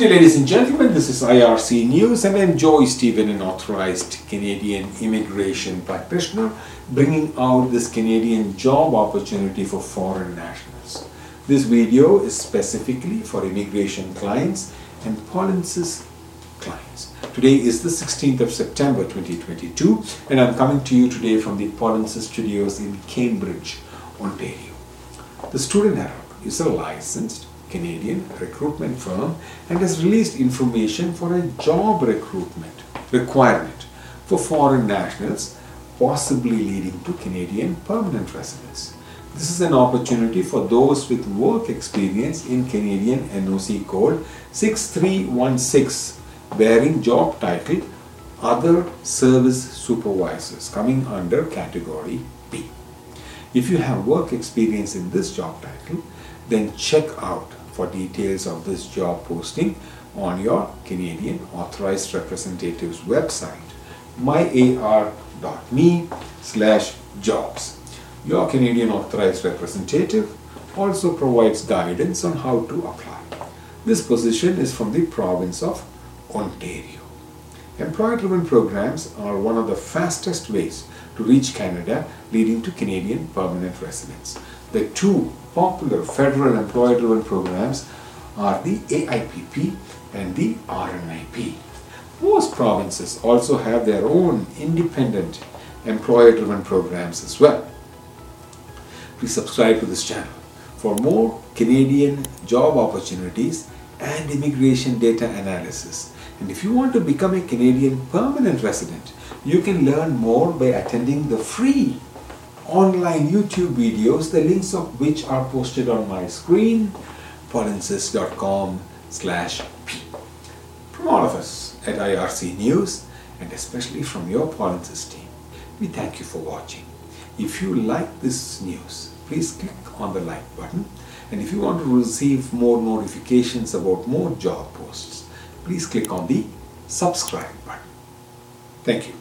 day, ladies and gentlemen. This is IRC News, and I'm Joy Stephen, an authorized Canadian immigration practitioner, bringing out this Canadian job opportunity for foreign nationals. This video is specifically for immigration clients and Polinsys clients. Today is the 16th of September 2022, and I'm coming to you today from the Polinsys studios in Cambridge, Ontario. The Student Arab is a licensed Canadian recruitment firm and has released information for a job recruitment requirement for foreign nationals, possibly leading to Canadian permanent residence. This is an opportunity for those with work experience in Canadian NOC code 6316 bearing job title Other Service Supervisors coming under category B. If you have work experience in this job title, then check out for details of this job posting on your Canadian Authorized Representative's website myar.me slash jobs. Your Canadian Authorized Representative also provides guidance on how to apply. This position is from the province of Ontario. Employer-driven programs are one of the fastest ways to reach Canada leading to Canadian permanent residence. The two popular federal employer-driven programs are the AIPP and the RNIP. Most provinces also have their own independent employer-driven programs as well. Please subscribe to this channel for more Canadian job opportunities and immigration data analysis. And if you want to become a Canadian permanent resident, you can learn more by attending the free online YouTube videos, the links of which are posted on my screen, polinsys.com slash p. From all of us at IRC News, and especially from your Polinsys team, we thank you for watching. If you like this news, please click on the like button. And if you want to receive more notifications about more job posts, please click on the subscribe button. Thank you.